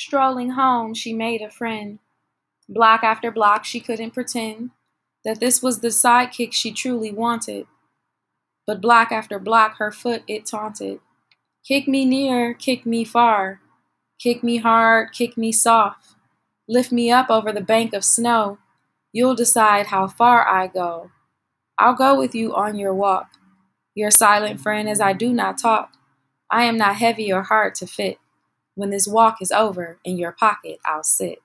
Strolling home, she made a friend. Block after block, she couldn't pretend that this was the sidekick she truly wanted. But block after block, her foot it taunted. Kick me near, kick me far. Kick me hard, kick me soft. Lift me up over the bank of snow. You'll decide how far I go. I'll go with you on your walk. Your silent friend, as I do not talk. I am not heavy or hard to fit. When this walk is over, in your pocket I'll sit.